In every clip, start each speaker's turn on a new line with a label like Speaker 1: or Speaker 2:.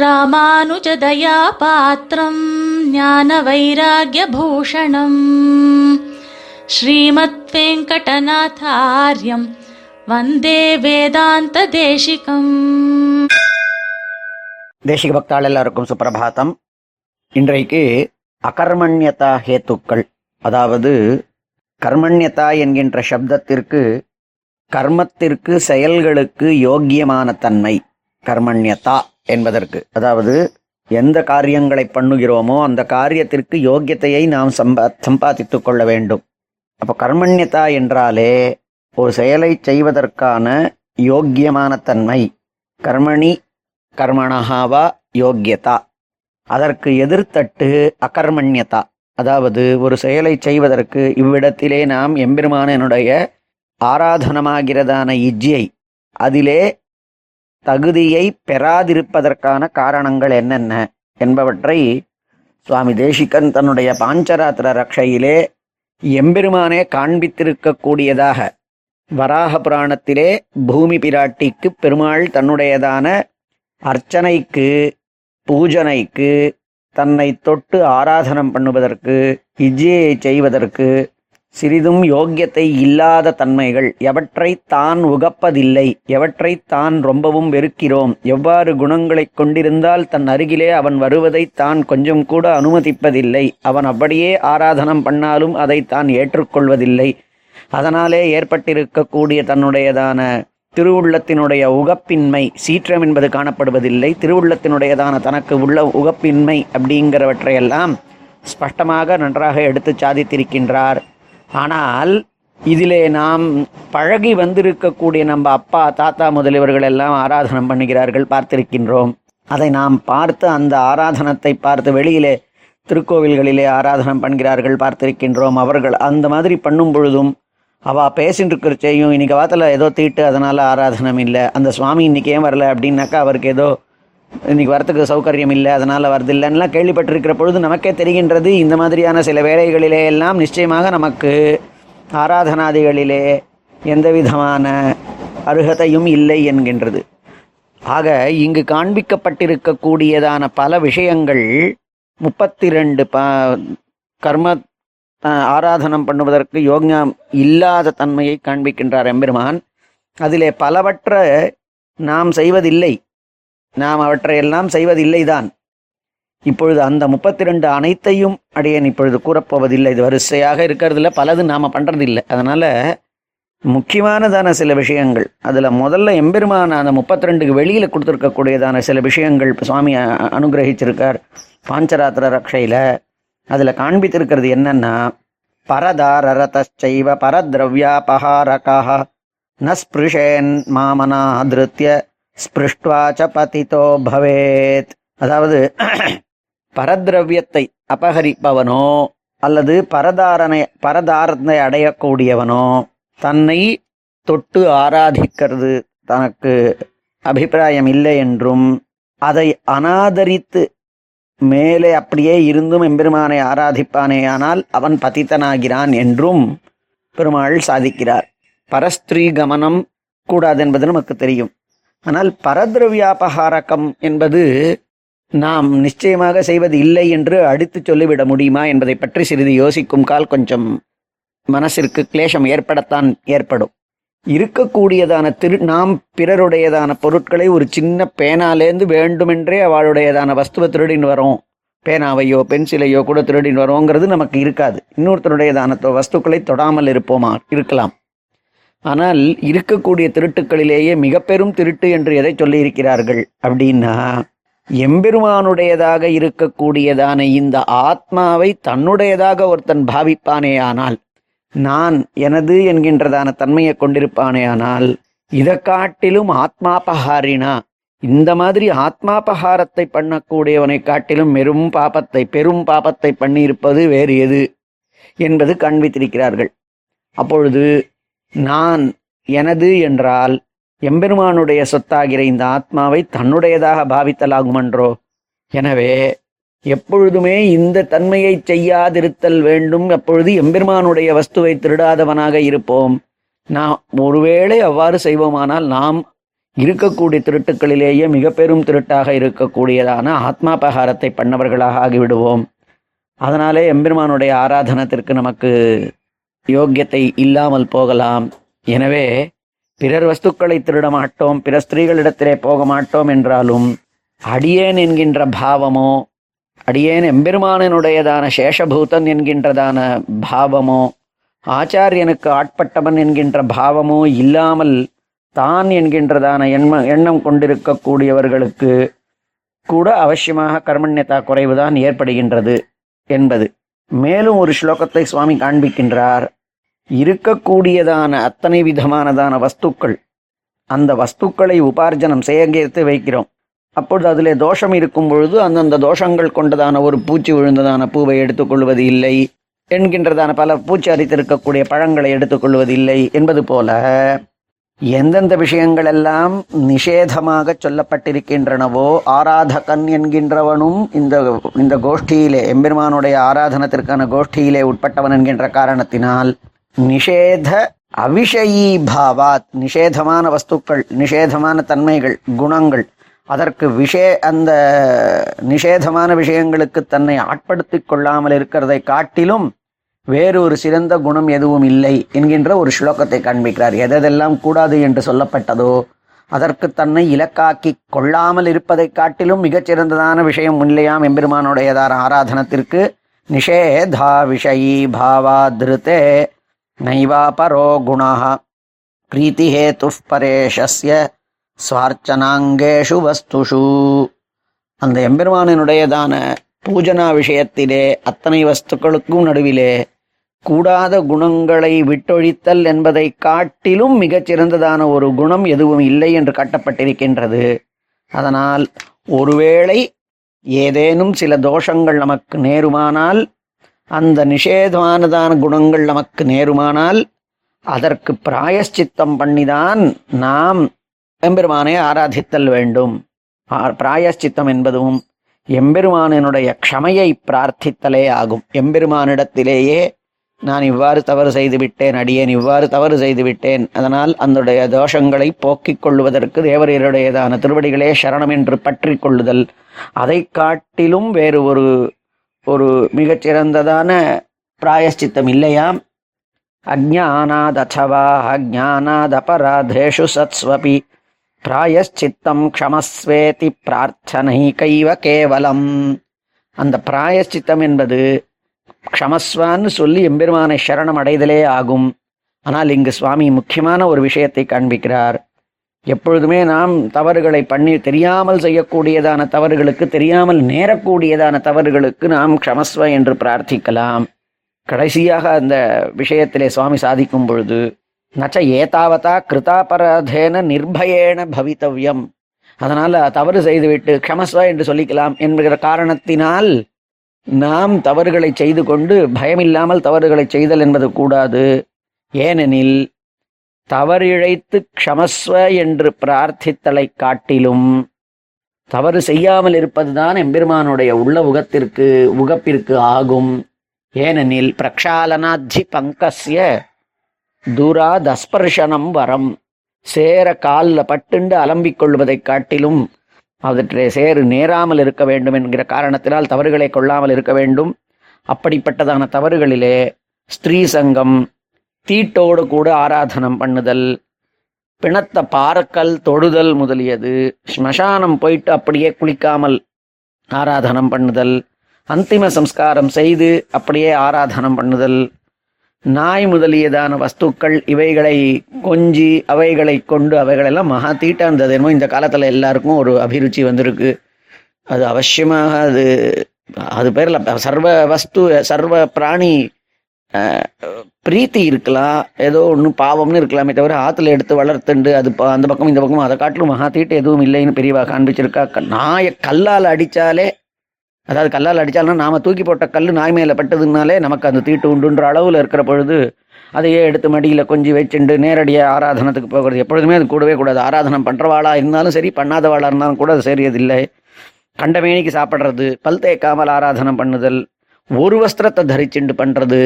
Speaker 1: ராமானுஜதயா பாத்திரம் ஞான வைராகியபூஷணம் ஸ்ரீமத் வெங்கடநாதாரியம் வந்தே வேதாந்த தேசிகம்
Speaker 2: தேசிக பக்தாள் எல்லாருக்கும் சுப்பிரபாதம் இன்றைக்கு அகர்மண்யதா ஹேத்துக்கள் அதாவது கர்மண்யதா என்கின்ற சப்தத்திற்கு கர்மத்திற்கு செயல்களுக்கு யோக்கியமான தன்மை. கர்மண்யதா என்பதற்கு. அதாவது எந்த காரியங்களை பண்ணுகிறோமோ அந்த காரியத்திற்கு யோக்கியத்தையை நாம் சம்பா சம்பாதித்து கொள்ள வேண்டும். அப்போ கர்மண்யதா என்றாலே ஒரு செயலை செய்வதற்கான யோக்கியமான தன்மை. கர்மணி கர்மணஹாவா யோக்கியதா. அதற்கு எதிர்த்தட்டு அகர்மண்யதா. அதாவது ஒரு செயலை செய்வதற்கு இவ்விடத்திலே நாம் எம்பெருமானனுடைய ஆராதனமாகிறதான இஜ்ஜியை அதிலே தகுதியை பெறாதிருப்பதற்கான காரணங்கள் என்னென்ன என்பவற்றை சுவாமி தேசிகன் தன்னுடைய பாஞ்சராத்திர ரக்ஷையிலே எம்பெருமானே காண்பித்திருக்கக்கூடியதாக வராக புராணத்திலே பூமி பிராட்டிக்கு பெருமாள் தன்னுடையதான அர்ச்சனைக்கு பூஜனைக்கு தன்னை தொட்டு ஆராதனம் பண்ணுவதற்கு இஜ்ஜையை செய்வதற்கு சிறிதும் யோக்கியத்தை இல்லாத தன்மைகள் எவற்றை தான் உகப்பதில்லை எவற்றை தான் ரொம்பவும் வெறுக்கிறோம் எவ்வாறு குணங்களைக் கொண்டிருந்தால் தன் அருகிலே அவன் வருவதை தான் கொஞ்சம் கூட அனுமதிப்பதில்லை அவன் அப்படியே ஆராதனம் பண்ணாலும் அதை தான் ஏற்றுக்கொள்வதில்லை. அதனாலே ஏற்பட்டிருக்கக்கூடிய தன்னுடையதான திருவுள்ளத்தினுடைய உகப்பின்மை சீற்றம் என்பது காணப்படுவதில்லை. திருவுள்ளத்தினுடையதான தனக்கு உள்ள உகப்பின்மை அப்படிங்கிறவற்றையெல்லாம் ஸ்பஷ்டமாக நன்றாக எடுத்து சாதித்திருக்கின்றார். ஆனால் இதிலே நாம் பழகி வந்திருக்கக்கூடிய நம்ம அப்பா தாத்தா முதலியவர்கள் எல்லாம் ஆராதனம் பண்ணுகிறார்கள் பார்த்திருக்கின்றோம். அதை நாம் பார்த்து அந்த ஆராதனத்தை பார்த்து வெளியிலே திருக்கோவில்களிலே ஆராதனம் பண்ணுகிறார்கள் பார்த்திருக்கின்றோம். அவர்கள் அந்த மாதிரி பண்ணும் பொழுதும் அவ பேசிட்டு இருக்கிறச்சையும் இன்னைக்கு வாரத்தில் ஏதோ தீட்டு அதனால் ஆராதனம் இல்லை. அந்த சுவாமி இன்றைக்கி ஏன் வரல அப்படின்னாக்கா அவருக்கு ஏதோ இன்றைக்கி வரத்துக்கு சௌகரியம் இல்லை அதனால வருதில்லைன்னா கேள்விப்பட்டிருக்கிற பொழுது நமக்கே தெரிகின்றது இந்த மாதிரியான சில வேலைகளிலே எல்லாம் நிச்சயமாக நமக்கு ஆராதனாதிகளிலே எந்த விதமான அருகதையும் இல்லை என்கின்றது. ஆக இங்கு காண்பிக்கப்பட்டிருக்கக்கூடியதான பல விஷயங்கள் முப்பத்தி ரெண்டு ப கர்ம ஆராதனம் பண்ணுவதற்கு யோக்ஞம் இல்லாத தன்மையை காண்பிக்கின்றார் எம்பெருமான். அதிலே பலவற்ற நாம் செய்வதில்லை. நாம் அவற்றையெல்லாம் செய்வதில்லைதான். இப்பொழுது அந்த முப்பத்தி ரெண்டு அனைத்தையும் அடியேன் இப்பொழுது கூறப்போவதில்லை. இது வரிசையாக இருக்கிறதுல பலது நாம் பண்ணுறதில்லை அதனால் முக்கியமானதான சில விஷயங்கள் அதில் முதல்ல எம்பெருமான அந்த முப்பத்தி ரெண்டுக்கு வெளியில் கொடுத்துருக்கக்கூடியதான சில விஷயங்கள் இப்போ சுவாமி அனுகிரகிச்சிருக்கார். பாஞ்சராத்திர ரக்ஷையில் அதில் காண்பித்திருக்கிறது என்னன்னா பரதாரரதச்சைவ பரத்ரவ்யாபகாரகா நஸ்பிருஷேன் மாமனா திருத்திய ஸ்பிருஷ்டுவா ச பதிதோ பவேத். அதாவது பரத்ரவியத்தை அபகரிப்பவனோ அல்லது பரதாரனை பரதாரத்தை அடையக்கூடியவனோ தன்னை தொட்டு ஆராதிக்கிறது. தனக்கு அபிப்பிராயம் இல்லை என்றும் அதை அனாதரித்து மேலே அப்படியே இருந்தும் எம்பெருமானை ஆராதிப்பானேயானால் அவன் பதித்தனாகிறான் என்றும் பெருமாள் சாதிக்கிறார். பரஸ்திரீ கமனம் கூடாது என்பது நமக்கு தெரியும். ஆனால் பரத்ரவியாபகாரகம் என்பது நாம் நிச்சயமாக செய்வது இல்லை என்று அடித்து சொல்லிவிட முடியுமா என்பதை பற்றி சிறிது யோசிக்கும் கால் கொஞ்சம் மனசிற்கு கிளேஷம் ஏற்படத்தான் ஏற்படும். இருக்கக்கூடியதான திரு நாம் பிறருடையதான பொருட்களை ஒரு சின்ன பேனாலேருந்து வேண்டுமென்றே அவளுடையதான வஸ்துவை திருடின்னு வரோம். பேனாவையோ பென்சிலையோ கூட திருடின்னு வரோங்கிறது நமக்கு இருக்காது. இன்னொருத்தருடையதான தொ- வஸ்துக்களை தொடாமல் இருப்போமா இருக்கலாம். ஆனால் இருக்கக்கூடிய திருட்டுக்களிலேயே மிக பெரும் திருட்டு என்று எதை சொல்லியிருக்கிறார்கள் அப்படின்னா எம்பெருமானுடையதாக இருக்கக்கூடியதான இந்த ஆத்மாவை தன்னுடையதாக ஒருத்தன் பாவிப்பானேயானால் நான் எனது என்கின்றதான தன்மையை கொண்டிருப்பானேயானால் இதை காட்டிலும் ஆத்மாபஹாரினா இந்த மாதிரி ஆத்மாபஹாரத்தை பண்ணக்கூடியவனை காட்டிலும் பெரும் பாபத்தை பெரும் பாபத்தை பண்ணியிருப்பது வேறு எது? என்பது காண்பித்திருக்கிறார்கள் அப்பொழுது நான் எனது என்றால் எம்பெருமானுடைய சொத்தாகிற இந்த ஆத்மாவை தன்னுடையதாக பாவித்தலாகுமன்றோ? எனவே எப்பொழுதுமே இந்த தன்மையை செய்யாதிருத்தல் வேண்டும். அப்பொழுது எம்பெருமானுடைய வஸ்துவை திருடாதவனாக இருப்போம். நாம் ஒருவேளை அவ்வாறு செய்வோமானால் நாம் இருக்கக்கூடிய திருட்டுக்களிலேயே மிக பெரும் திருட்டாக இருக்கக்கூடியதான ஆத்மாபகாரத்தை பண்ணவர்களாக ஆகிவிடுவோம். அதனாலே எம்பெருமானுடைய ஆராதனத்திற்கு நமக்கு யோக்கியத்தை இல்லாமல் போகலாம். எனவே பிறர் வஸ்துக்களை திருட மாட்டோம் பிற ஸ்திரீகளிடத்திலே போக மாட்டோம் என்றாலும் அடியேன் என்கின்ற பாவமோ அடியேன் எம்பெருமானனுடையதான சேஷபூதன் என்கின்றதான பாவமோ ஆச்சாரியனுக்கு ஆட்பட்டவன் என்கின்ற பாவமோ இல்லாமல் தான் என்கின்றதான எண்ண எண்ணம் கொண்டிருக்கக்கூடியவர்களுக்கு கூட அவசியமாக கர்மண்யதா குறைவுதான் ஏற்படுகின்றது என்பது. மேலும் ஒரு ஸ்லோகத்தை சுவாமி காண்பிக்கின்றார். இருக்கக்கூடியதான அத்தனை விதமானதான வஸ்துக்கள். அந்த வஸ்துக்களை உபார்ஜனம் சேகரித்து வைக்கிறோம். அப்பொழுது அதிலே தோஷம் இருக்கும் பொழுது அந்தந்த தோஷங்கள் கொண்டதான ஒரு பூச்சி விழுந்ததான பூவை எடுத்துக்கொள்வது இல்லை. என்கின்றதான பல பூச்சி அரித்திருக்கக்கூடிய பழங்களை எடுத்துக்கொள்வது இல்லை என்பது போல எந்தெந்த விஷயங்கள் எல்லாம் நிஷேதமாக சொல்லப்பட்டிருக்கின்றனவோ ஆராதகன் என்கின்றவனும் இந்த இந்த கோஷ்டியிலே எம்பெருமானுடைய ஆராதனத்திற்கான கோஷ்டியிலே உட்பட்டவன் என்கின்ற காரணத்தினால் நிஷேத அவிஷயீ பாவாத் நிஷேதமான வஸ்துக்கள் நிஷேதமான தன்மைகள் குணங்கள். அதற்கு விஷே அந்த நிஷேதமான விஷயங்களுக்கு தன்னை ஆட்படுத்திக் கொள்ளாமல் இருக்கிறதை காட்டிலும் வேறு ஒரு சிறந்த குணம் எதுவும் இல்லை என்கின்ற ஒரு ஸ்லோகத்தை காண்பிக்கிறார். எதெல்லாம் கூடாது என்று சொல்லப்பட்டதோ அதற்கு தன்னை இலக்காக்கி கொள்ளாமல் இருப்பதை காட்டிலும் மிகச்சிறந்ததான விஷயம் இல்லையாம் எம்பெருமானுடையதான ஆராதனத்திற்கு நிஷேதா விஷயீ பாவாதிருத்தே நைவாபரோ குணா பிரீத்திஹேத்து பரேஷஸ்ய சுவார்ச்சனாங்கேஷு வஸ்துஷு அந்த எம்பெருமானினுடையதான பூஜனா விஷயத்திலே அத்தனை வஸ்துக்களுக்கும் நடுவிலே கூடாத குணங்களை விட்டொழித்தல் என்பதை காட்டிலும் மிகச்சிறந்ததான ஒரு குணம் எதுவும் இல்லை என்று காட்டப்பட்டிருக்கின்றது. அதனால் ஒருவேளை ஏதேனும் சில தோஷங்கள் நமக்கு நேருமானால் அந்த நிஷேதமானதான குணங்கள் நமக்கு நேருமானால் அதற்கு பிராயஷ்சித்தம் பண்ணிதான் நாம் எம்பெருமானை ஆராதித்தல் வேண்டும். பிராயஷ்சித்தம் என்பதும் எம்பெருமானினுடைய க்ஷமையை பிரார்த்தித்தலே ஆகும். எம்பெருமானிடத்திலேயே நான் இவ்வாறு தவறு செய்து விட்டேன் அடியேன் இவ்வாறு தவறு செய்து விட்டேன். அதனால் அதனுடைய தோஷங்களை போக்கிக் கொள்வதற்கு தேவரீருடையதான திருவடிகளே சரணம் என்று பற்றி கொள்ளுதல். அதை காட்டிலும் வேறு ஒரு ஒரு மிகச்சிறந்ததான பிராயஷ்சித்தம் இல்லையாம்? அஜானாத் அச்சவா அஜானாத் சத்ஸ்வபி. பிராயஷ்சித்தம் க்ஷமஸ்வேதி பிரார்த்தனைகைவ கேவலம். அந்த பிராயஷ்சித்தம் என்பது க்ஷமஸ்வான்னு சொல்லி எம்பெருமானை சரணம் அடைதலே ஆகும். ஆனால் இங்கு சுவாமி முக்கியமான ஒரு விஷயத்தை காண்பிக்கிறார். எப்பொழுதுமே நாம் தவறுகளை பண்ணி தெரியாமல் செய்யக்கூடியதான தவறுகளுக்கு தெரியாமல் நேரக்கூடியதான தவறுகளுக்கு நாம் க்ஷமஸ்வ என்று பிரார்த்திக்கலாம். கடைசியாக அந்த விஷயத்திலே சுவாமி சாதிக்கும் பொழுது நச்ச ஏதாவதா கிருதாபராதேன நிர்பயேன பவித்தவ்யம். அதனால் தவறு செய்துவிட்டு க்ஷமஸ்வ என்று சொல்லிக்கலாம் என்கிற காரணத்தினால் நாம் தவறுகளை செய்து கொண்டு பயமில்லாமல் தவறுகளை செய்தல் என்பது கூடாது. ஏனெனில் தவறிழைத்து க்ஷமஸ்வ என்று பிரார்த்தித்தலை காட்டிலும் தவறு செய்யாமல் இருப்பதுதான் எம்பெருமானுடைய உள்ள உகத்திற்கு உகப்பிற்கு ஆகும். ஏனெனில் பிரகாலனாஜி பங்கசிய தூரா தஸ்பர்ஷனம் வரம். சேர காலில் பட்டுண்டு அலம்பிக் கொள்வதைக் காட்டிலும் அவற்றை சேறு நேராமல் இருக்க வேண்டும் என்கிற காரணத்தினால் தவறுகளை கொள்ளாமல் இருக்க வேண்டும். அப்படிப்பட்டதான தவறுகளிலே ஸ்திரீ சங்கம் தீட்டோடு கூட ஆராதனம் பண்ணுதல் பிணத்த பாறக்கல் தொடுதல் முதலியது. ஸ்மசானம் போயிட்டு அப்படியே குளிக்காமல் ஆராதனம் பண்ணுதல் அந்திம சம்ஸ்காரம் செய்து அப்படியே ஆராதனம் பண்ணுதல். நாய் முதலியதான வஸ்துக்கள் இவைகளை கொஞ்சி அவைகளை கொண்டு அவைகளெல்லாம் மகா தீட்டா இருந்தது. என்னமோ இந்த காலத்தில் எல்லாருக்கும் ஒரு அபிருச்சி வந்திருக்கு. அது அவசியமாக அது அது பேரில் சர்வ வஸ்து சர்வ பிராணி பிரீத்தி இருக்கலாம் ஏதோ ஒன்று பாவம்னு இருக்கலாமே தவிர ஆற்றுல எடுத்து வளர்த்துண்டு அது ப- அந்த பக்கம் இந்த பக்கம் அதை காட்டிலும் மகா தீட்டு எதுவும் இல்லைன்னு பெரியவாக காண்பிச்சிருக்கா? நாயை கல்லால் அடித்தாலே அதாவது கல்லால் அடித்தாலும் நாம தூக்கி போட்ட கல் நாய் மேலே பட்டதுனாலே நமக்கு அந்த தீட்டு உண்டுன்ற அளவில் இருக்கிற பொழுது அதையே எடுத்து மடியில் கொஞ்சி வச்சுண்டு நேரடியாக ஆராதனத்துக்கு போகிறது. எப்பொழுதுமே அது கூடவே கூடாது. ஆராதனம் பண்ணுறவாளாக இருந்தாலும் சரி பண்ணாதவாளாக இருந்தாலும் கூட அது சரியதில்லை. கண்டமேனிக்கு சாப்பிட்றது பல் தேய்க்காமல் ஆராதனம் பண்ணுதல் ஒரு வஸ்திரத்தை தரிச்சுண்டு பண்ணுறது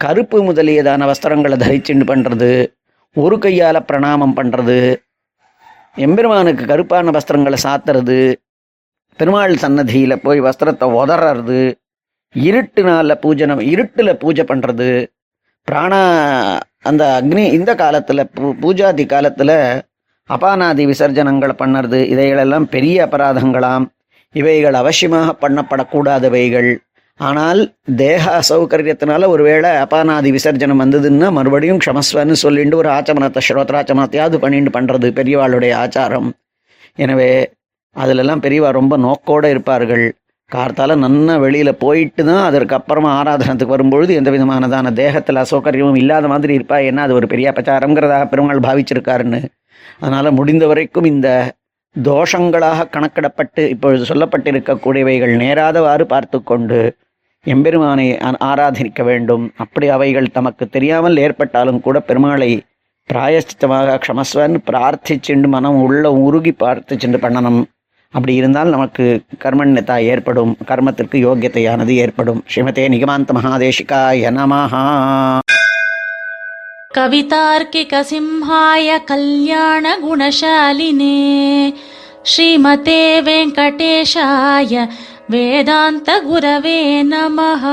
Speaker 2: கருப்பு முதலியதான வஸ்திரங்களை தரிச்சுண்டு பண்ணுறது ஒரு கையால் பிரணாமம் பண்ணுறது எம்பெருமானுக்கு கருப்பான வஸ்திரங்களை சாத்துறது பெருமாள் சன்னதியில் போய் வஸ்திரத்தை உதறது நாளில் பூஜனம் இருட்டில் பூஜை பண்ணுறது பிராணா அந்த அக்னி இந்த காலத்தில் பூ- பூஜாதி காலத்தில் அபானாதி விசர்ஜனங்களை பண்ணுறது இதைகளெல்லாம் பெரிய அபராதங்களாம். இவைகள் அவசியமாக பண்ணப்படக்கூடாதவைகள். ஆனால் தேக அசௌகரியத்தினால ஒருவேளை அபானாதி விசர்ஜனம் வந்ததுன்னா மறுபடியும் க்ஷமஸ்வன்னு சொல்லிட்டு ஒரு ஆச்சமனத்தை ஸ்ரோத்ராச்சமனத்தையாவது பண்ணிட்டு பண்ணுறது பெரியவாளுடைய ஆச்சாரம். எனவே அதிலெல்லாம் பெரியவா ரொம்ப நோக்கோடு இருப்பார்கள். கார்த்தால நன்னா வெளியில் போயிட்டு தான் அதற்கு அப்புறமா ஆராதனத்துக்கு வரும்பொழுது எந்த விதமானதான தேகத்தில் அசௌகரியமும் இல்லாத மாதிரி இருப்பா? ஏன்னா அது ஒரு பெரிய அபச்சாரங்கிறதாக பெருமாள் பாவிச்சிருக்காருன்னு. அதனால் முடிந்த வரைக்கும் இந்த தோஷங்களாக கணக்கிடப்பட்டு இப்பொழுது சொல்லப்பட்டிருக்கக்கூடியவைகள் நேராதவாறு பார்த்து கொண்டு எம்பெருமானை ஆராதனிக்க வேண்டும். அப்படி அவைகள் தமக்கு தெரியாமல் ஏற்பட்டாலும் கூட பெருமாளை பிராயஷ்டித்தமாக க்ஷமஸ்வன் பிரார்த்திச்சுண்டு மனம் உள்ள உருகி பிரார்த்திச்சுண்டு பண்ணணும். அப்படி இருந்தால் நமக்கு கர்மண்யதா ஏற்படும். கர்மத்திற்கு யோக்கியத்தையானது ஏற்படும். ஸ்ரீமதே நிகமாந்த மகாதேஷிகாய நமஹா.
Speaker 1: கவிதார்க்கிக சிம்ஹாய கல்யாண குணசாலினே. ஸ்ரீமதே வெங்கடேஷாய वेदान्तगुरवे नमः